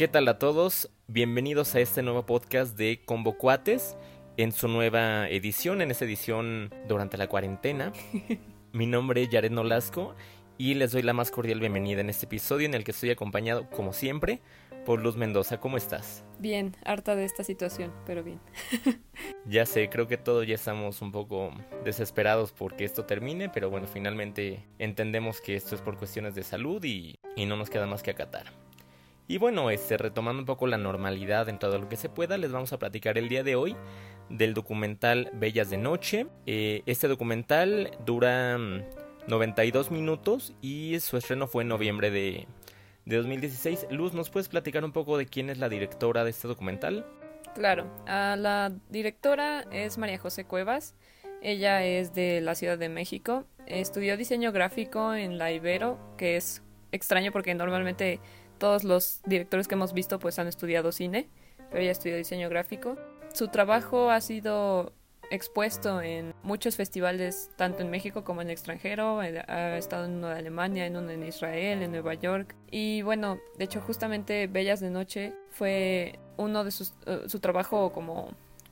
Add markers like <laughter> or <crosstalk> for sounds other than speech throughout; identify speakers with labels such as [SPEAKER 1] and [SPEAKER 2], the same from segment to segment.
[SPEAKER 1] ¿Qué tal a todos? Bienvenidos a este nuevo podcast de Combo Cuates en su nueva edición, en esta edición durante la cuarentena. <laughs> Mi nombre es Jared Nolasco y les doy la más cordial bienvenida en este episodio en el que estoy acompañado, como siempre, por Luz Mendoza. ¿Cómo estás?
[SPEAKER 2] Bien, harta de esta situación, pero bien. <laughs>
[SPEAKER 1] ya sé, creo que todos ya estamos un poco desesperados porque esto termine, pero bueno, finalmente entendemos que esto es por cuestiones de salud y, y no nos queda más que acatar. Y bueno, este, retomando un poco la normalidad en todo lo que se pueda, les vamos a platicar el día de hoy del documental Bellas de Noche. Eh, este documental dura 92 mm, minutos y su estreno fue en noviembre de, de 2016. Luz, ¿nos puedes platicar un poco de quién es la directora de este documental?
[SPEAKER 2] Claro, la directora es María José Cuevas. Ella es de la Ciudad de México. Estudió diseño gráfico en la Ibero, que es extraño porque normalmente todos los directores que hemos visto pues han estudiado cine, pero ella estudió diseño gráfico. Su trabajo ha sido expuesto en muchos festivales, tanto en México como en el extranjero. Ha estado en uno de Alemania, en uno en Israel, en Nueva York. Y bueno, de hecho, justamente Bellas de Noche fue uno de sus. Eh, su trabajo como.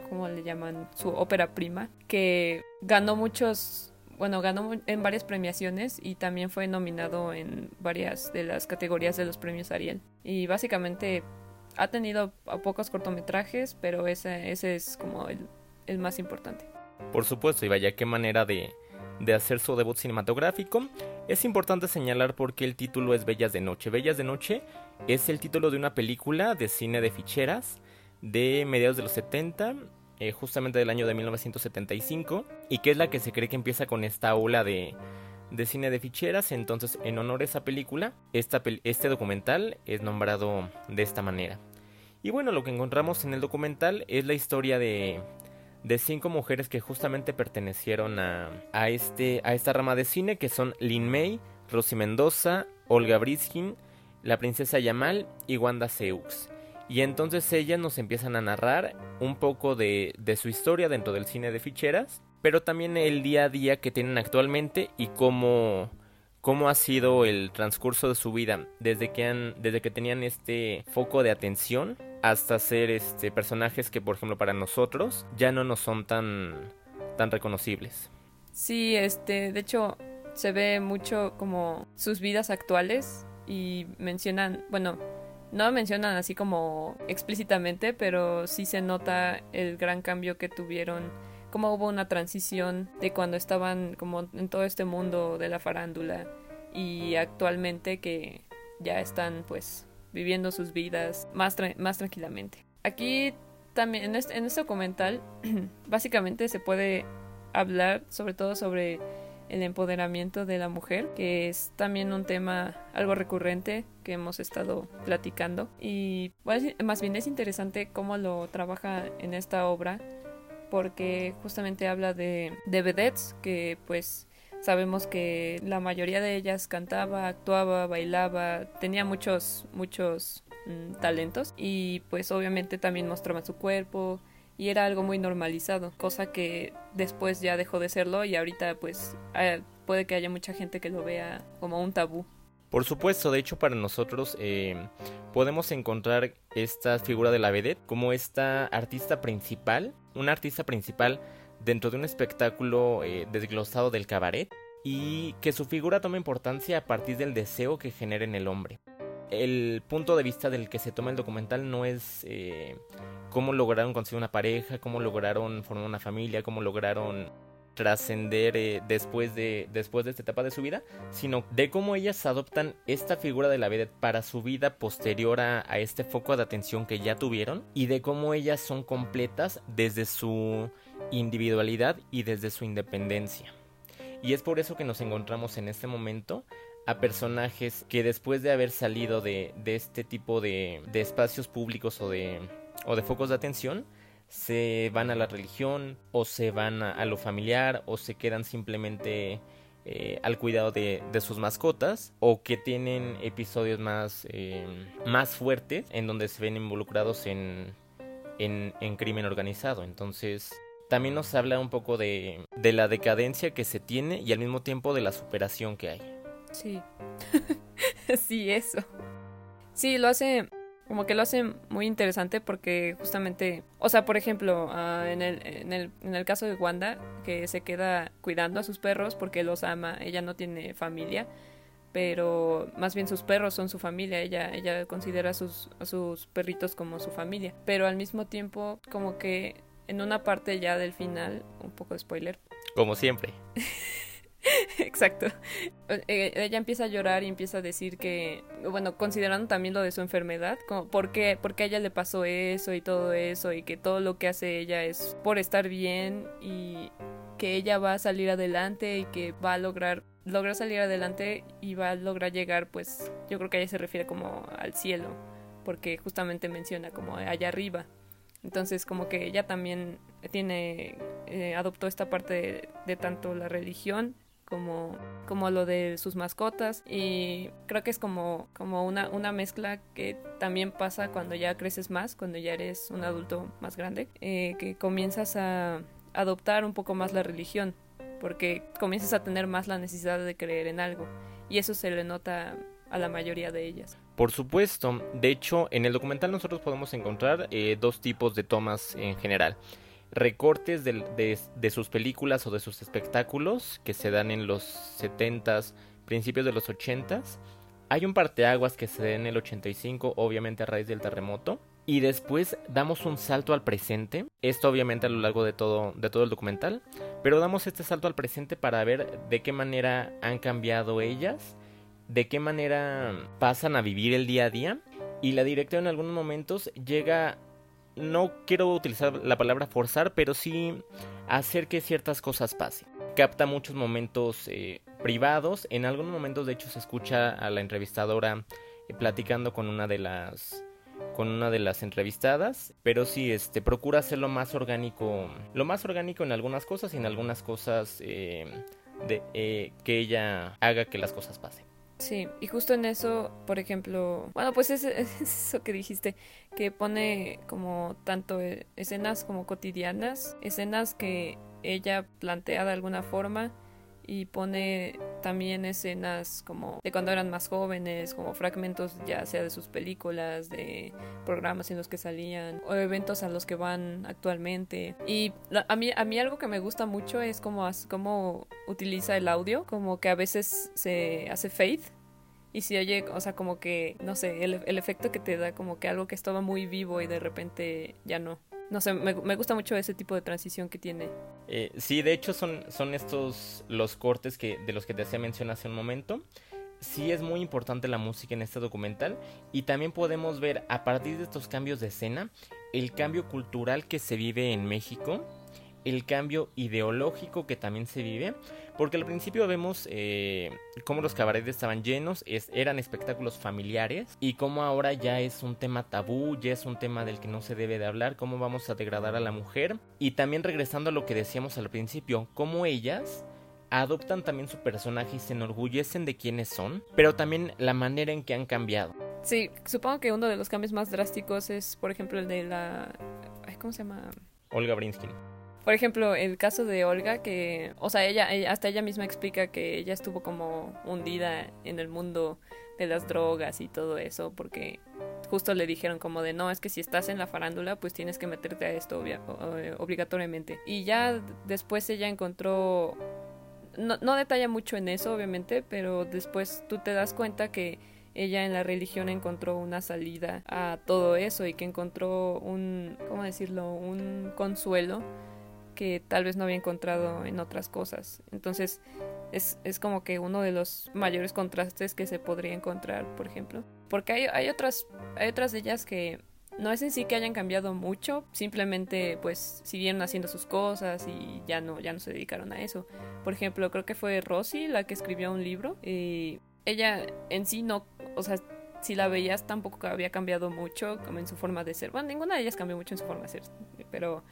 [SPEAKER 2] ¿Cómo le llaman? Su ópera prima, que ganó muchos. Bueno, ganó en varias premiaciones y también fue nominado en varias de las categorías de los premios Ariel. Y básicamente ha tenido pocos cortometrajes, pero ese, ese es como el el más importante.
[SPEAKER 1] Por supuesto, y vaya qué manera de, de hacer su debut cinematográfico. Es importante señalar porque el título es Bellas de Noche. Bellas de Noche es el título de una película de cine de ficheras de mediados de los 70, eh, justamente del año de 1975, y que es la que se cree que empieza con esta ola de, de cine de ficheras. Entonces, en honor a esa película, esta, este documental es nombrado de esta manera. Y bueno, lo que encontramos en el documental es la historia de, de cinco mujeres que justamente pertenecieron a, a, este, a esta rama de cine, que son Lin May, Rosy Mendoza, Olga Briskin, la princesa Yamal y Wanda Seux. Y entonces ellas nos empiezan a narrar un poco de, de su historia dentro del cine de ficheras, pero también el día a día que tienen actualmente y cómo, cómo ha sido el transcurso de su vida desde que, han, desde que tenían este foco de atención hasta ser este personajes que por ejemplo para nosotros ya no nos son tan tan reconocibles.
[SPEAKER 2] Sí, este, de hecho se ve mucho como sus vidas actuales y mencionan, bueno, no mencionan así como explícitamente, pero sí se nota el gran cambio que tuvieron, como hubo una transición de cuando estaban como en todo este mundo de la farándula y actualmente que ya están pues viviendo sus vidas más, más tranquilamente. Aquí también, en este, en este documental, <clears throat> básicamente se puede hablar sobre todo sobre el empoderamiento de la mujer, que es también un tema algo recurrente que hemos estado platicando. Y más bien es interesante cómo lo trabaja en esta obra, porque justamente habla de, de vedettes que pues Sabemos que la mayoría de ellas cantaba, actuaba, bailaba, tenía muchos, muchos mm, talentos y pues obviamente también mostraba su cuerpo y era algo muy normalizado, cosa que después ya dejó de serlo y ahorita pues ah, puede que haya mucha gente que lo vea como un tabú.
[SPEAKER 1] Por supuesto, de hecho para nosotros eh, podemos encontrar esta figura de la vedette como esta artista principal, una artista principal dentro de un espectáculo eh, desglosado del cabaret y que su figura toma importancia a partir del deseo que genera en el hombre. El punto de vista del que se toma el documental no es eh, cómo lograron conseguir una pareja, cómo lograron formar una familia, cómo lograron trascender eh, después, de, después de esta etapa de su vida, sino de cómo ellas adoptan esta figura de la vida para su vida posterior a este foco de atención que ya tuvieron y de cómo ellas son completas desde su individualidad y desde su independencia. Y es por eso que nos encontramos en este momento a personajes que después de haber salido de, este tipo de, espacios públicos o de, o de focos de atención, se van a la religión o se van a, lo familiar o se quedan simplemente eh, al cuidado de, sus mascotas o que tienen episodios más, eh, más fuertes en donde se ven involucrados en, en, en crimen organizado. Entonces también nos habla un poco de, de la decadencia que se tiene y al mismo tiempo de la superación que hay.
[SPEAKER 2] Sí, <laughs> sí, eso. Sí, lo hace como que lo hace muy interesante porque justamente, o sea, por ejemplo, ah, en, el, en, el, en el caso de Wanda, que se queda cuidando a sus perros porque los ama, ella no tiene familia, pero más bien sus perros son su familia, ella, ella considera a sus, a sus perritos como su familia, pero al mismo tiempo como que en una parte ya del final, un poco de spoiler.
[SPEAKER 1] Como siempre. <laughs> <laughs>
[SPEAKER 2] Exacto. Eh, ella empieza a llorar y empieza a decir que, bueno, considerando también lo de su enfermedad, como por qué, a ella le pasó eso y todo eso, y que todo lo que hace ella es por estar bien y que ella va a salir adelante y que va a lograr lograr salir adelante y va a lograr llegar, pues yo creo que ella se refiere como al cielo, porque justamente menciona como allá arriba. Entonces como que ella también tiene, eh, adoptó esta parte de tanto la religión como, como lo de sus mascotas y creo que es como, como una, una mezcla que también pasa cuando ya creces más, cuando ya eres un adulto más grande, eh, que comienzas a adoptar un poco más la religión porque comienzas a tener más la necesidad de creer en algo y eso se le nota a la mayoría de ellas.
[SPEAKER 1] Por supuesto, de hecho en el documental nosotros podemos encontrar eh, dos tipos de tomas en general recortes de, sus películas o de sus espectáculos que se dan en los 70s, principios de los 80s. Hay un parteaguas que se da en el 85, obviamente a raíz del terremoto. Y después damos un salto al presente. Esto obviamente a lo largo de todo, de todo el documental. Pero damos este salto al presente para ver de qué manera han cambiado ellas. De qué manera pasan a vivir el día a día. Y la directora en algunos momentos llega no quiero utilizar la palabra forzar, pero sí hacer que ciertas cosas pasen. Capta muchos momentos eh, privados, en algunos momentos de hecho se escucha a la entrevistadora eh, platicando con una de las con una de las entrevistadas, pero sí este procura hacerlo más orgánico, lo más orgánico en algunas cosas y en algunas cosas eh, de, que ella haga que las cosas pasen.
[SPEAKER 2] Sí, y justo en eso, por ejemplo, bueno, pues <laughs> es, eso que dijiste, que pone como tanto e, escenas como cotidianas, escenas que ella plantea de alguna forma y pone también escenas como de cuando eran más jóvenes, como fragmentos ya sea de sus películas, de programas en los que salían o eventos a los que van actualmente. Y a mí a mí algo que me gusta mucho es como cómo utiliza el audio, como que a veces se hace fade y si oye, o sea, como que, no sé, el, efecto que te da, como que algo que estaba muy vivo y de repente ya no. No sé, me, gusta mucho ese tipo de transición que tiene.
[SPEAKER 1] Eh, sí, de hecho son, son estos los cortes que, de los que te hacía mención hace un momento. Sí es muy importante la música en este documental y también podemos ver a partir de estos cambios de escena el cambio cultural que se vive en México el cambio ideológico que también se vive, porque al principio vemos eh, cómo los cabarets estaban llenos, eran espectáculos familiares, y cómo ahora ya es un tema tabú, ya es un tema del que no se debe de hablar, cómo vamos a degradar a la mujer, y también regresando a lo que decíamos al principio, cómo ellas adoptan también su personaje y se enorgullecen de quiénes son, pero también la manera en que han cambiado.
[SPEAKER 2] Sí, supongo que uno de los cambios más drásticos es, por ejemplo, el de la... ¿Cómo se llama?
[SPEAKER 1] Olga Brinskin.
[SPEAKER 2] Por ejemplo, el caso de Olga, que, o sea, ella, hasta ella misma explica que ella estuvo como hundida en el mundo de las drogas y todo eso, porque justo le dijeron como de, no, es que si estás en la farándula, pues tienes que meterte a esto obligatoriamente. Y ya después ella encontró, no, no detalla mucho en eso, obviamente, pero después tú te das cuenta que ella en la religión encontró una salida a todo eso y que encontró un, ¿cómo decirlo?, un consuelo que tal vez no había encontrado en otras cosas. Entonces es, es como que uno de los mayores contrastes que se podría encontrar, por ejemplo. Porque hay, hay, otras, hay otras de ellas que no es en sí que hayan cambiado mucho, simplemente pues siguieron haciendo sus cosas y ya no, ya no se dedicaron a eso. Por ejemplo, creo que fue Rosy la que escribió un libro y ella en sí no, o sea, si la veías tampoco había cambiado mucho como en su forma de ser. Bueno, ninguna de ellas cambió mucho en su forma de ser, pero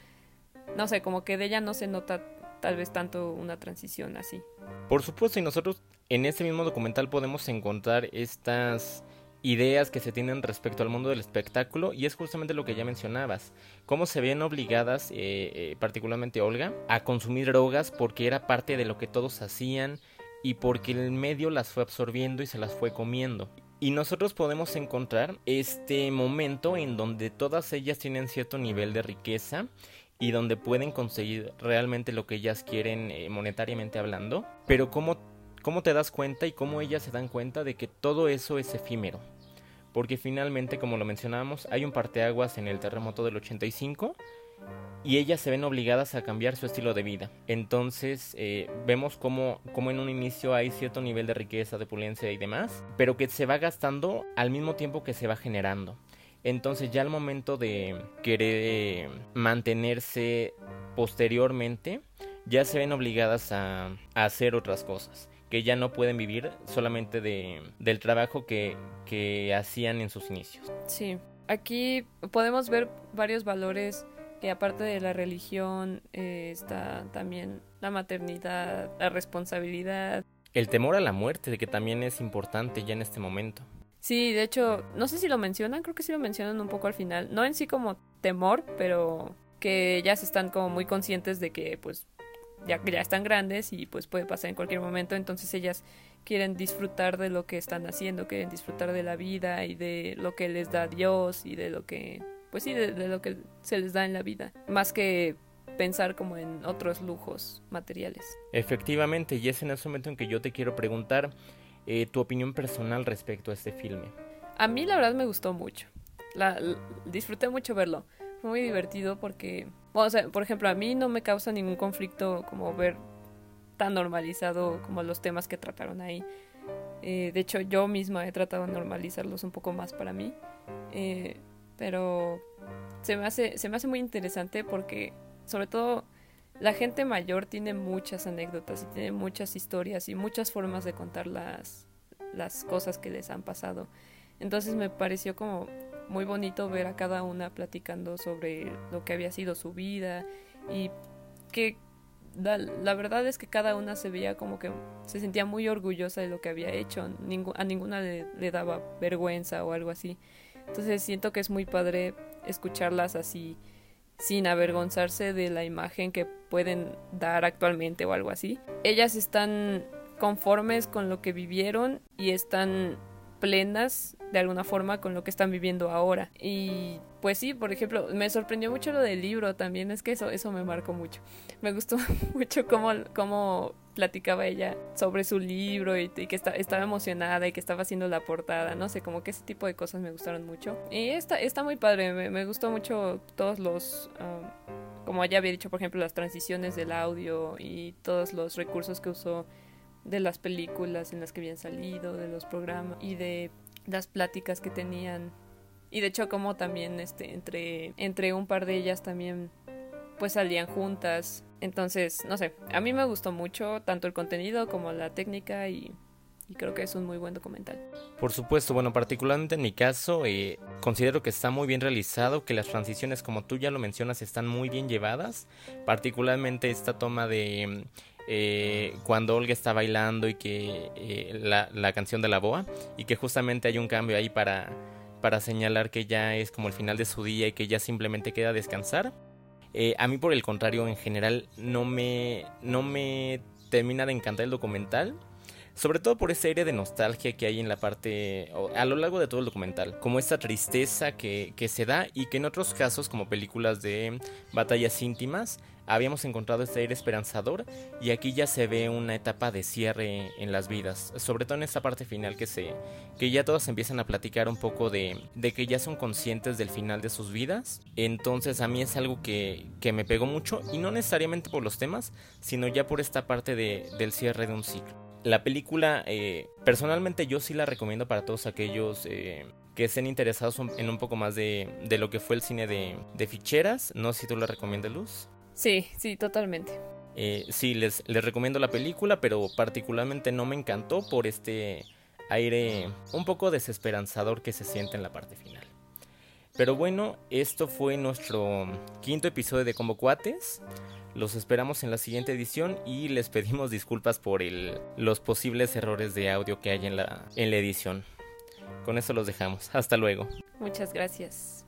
[SPEAKER 2] no sé, como que de ella no se nota tal vez tanto una transición así.
[SPEAKER 1] Por supuesto, y nosotros en ese mismo documental podemos encontrar estas ideas que se tienen respecto al mundo del espectáculo y es justamente lo que ya mencionabas, cómo se ven obligadas, eh, eh, particularmente Olga, a consumir drogas porque era parte de lo que todos hacían y porque el medio las fue absorbiendo y se las fue comiendo. Y nosotros podemos encontrar este momento en donde todas ellas tienen cierto nivel de riqueza y donde pueden conseguir realmente lo que ellas quieren eh, monetariamente hablando, pero cómo, cómo te das cuenta y cómo ellas se dan cuenta de que todo eso es efímero. Porque finalmente, como lo mencionábamos, hay un parteaguas en el terremoto del 85 y ellas se ven obligadas a cambiar su estilo de vida. Entonces eh, vemos como, como en un inicio hay cierto nivel de riqueza, de opulencia y demás, pero que se va gastando al mismo tiempo que se va generando. Entonces ya al momento de querer mantenerse posteriormente, ya se ven obligadas a, hacer otras cosas que ya no pueden vivir solamente de, del trabajo que, que hacían en sus inicios.
[SPEAKER 2] Sí, aquí podemos ver varios valores que aparte de la religión eh, está también la maternidad, la responsabilidad.
[SPEAKER 1] El temor a la muerte, de que también es importante ya en este momento.
[SPEAKER 2] Sí, de hecho, no sé si lo mencionan, creo que sí lo mencionan un poco al final. No en sí como temor, pero que ellas están como muy conscientes de que pues ya, ya están grandes y pues puede pasar en cualquier momento, entonces ellas quieren disfrutar de lo que están haciendo, quieren disfrutar de la vida y de lo que les da Dios y de lo que, pues sí, de, de lo que se les da en la vida, más que pensar como en otros lujos materiales.
[SPEAKER 1] Efectivamente, y es en ese momento en que yo te quiero preguntar, eh, tu opinión personal respecto a este filme.
[SPEAKER 2] A mí la verdad me gustó mucho. La, disfruté mucho verlo. Fue muy divertido porque, bueno, por ejemplo, a mí no me causa ningún conflicto como ver tan normalizado como los temas que trataron ahí. Eh, de hecho, yo misma he tratado de normalizarlos un poco más para mí. Eh, pero se me, hace, se me hace muy interesante porque, sobre todo, la gente mayor tiene muchas anécdotas y tiene muchas historias y muchas formas de contar las, las cosas que les han pasado. Entonces me pareció como muy bonito ver a cada una platicando sobre lo que había sido su vida y que la, verdad es que cada una se veía como que se sentía muy orgullosa de lo que había hecho, a ninguna le, le daba vergüenza o algo así. Entonces siento que es muy padre escucharlas así sin avergonzarse de la imagen que pueden dar actualmente o algo así. Ellas están conformes con lo que vivieron y están plenas de alguna forma con lo que están viviendo ahora. Y pues sí, por ejemplo, me sorprendió mucho lo del libro también, es que eso, eso me marcó mucho. Me gustó <laughs> mucho cómo, cómo platicaba ella sobre su libro y, que estaba emocionada y que estaba haciendo la portada, no sé, como que ese tipo de cosas me gustaron mucho. Y está, está muy padre, me, gustó mucho todos los, um, como ya había dicho, por ejemplo, las transiciones del audio y todos los recursos que usó de las películas en las que habían salido, de los programas y de las pláticas que tenían. Y de hecho como también este entre entre un par de ellas también pues salían juntas entonces, no sé, a mí me gustó mucho tanto el contenido como la técnica y, creo que es un muy buen documental.
[SPEAKER 1] Por supuesto, bueno, particularmente en mi caso, eh, considero que está muy bien realizado, que las transiciones, como tú ya lo mencionas, están muy bien llevadas, particularmente esta toma de... Eh, cuando Olga está bailando y que eh, la, canción de la boa y que justamente hay un cambio ahí para, para señalar que ya es como el final de su día y que ya simplemente queda descansar. Eh, a mí por el contrario, en general, no me, no me termina de encantar el documental. Sobre todo por ese aire de nostalgia que hay en la parte, a lo largo de todo el documental, como esta tristeza que, que se da y que en otros casos, como películas de batallas íntimas, habíamos encontrado este aire esperanzador y aquí ya se ve una etapa de cierre en las vidas, sobre todo en esta parte final que se que ya todos empiezan a platicar un poco de, de que ya son conscientes del final de sus vidas. Entonces a mí es algo que, que me pegó mucho y no necesariamente por los temas, sino ya por esta parte de, del cierre de un ciclo. La película, eh, personalmente yo sí la recomiendo para todos aquellos eh, que estén interesados en un poco más de, de, lo que fue el cine de, de ficheras. No sé si tú la recomiendas, Luz.
[SPEAKER 2] Sí, sí, totalmente.
[SPEAKER 1] Eh, sí, les, les recomiendo la película, pero particularmente no me encantó por este aire un poco desesperanzador que se siente en la parte final. Pero bueno, esto fue nuestro quinto episodio de Combo Cuates. Los esperamos en la siguiente edición y les pedimos disculpas por el, los posibles errores de audio que hay en la, en la edición. Con eso los dejamos. Hasta luego.
[SPEAKER 2] Muchas gracias.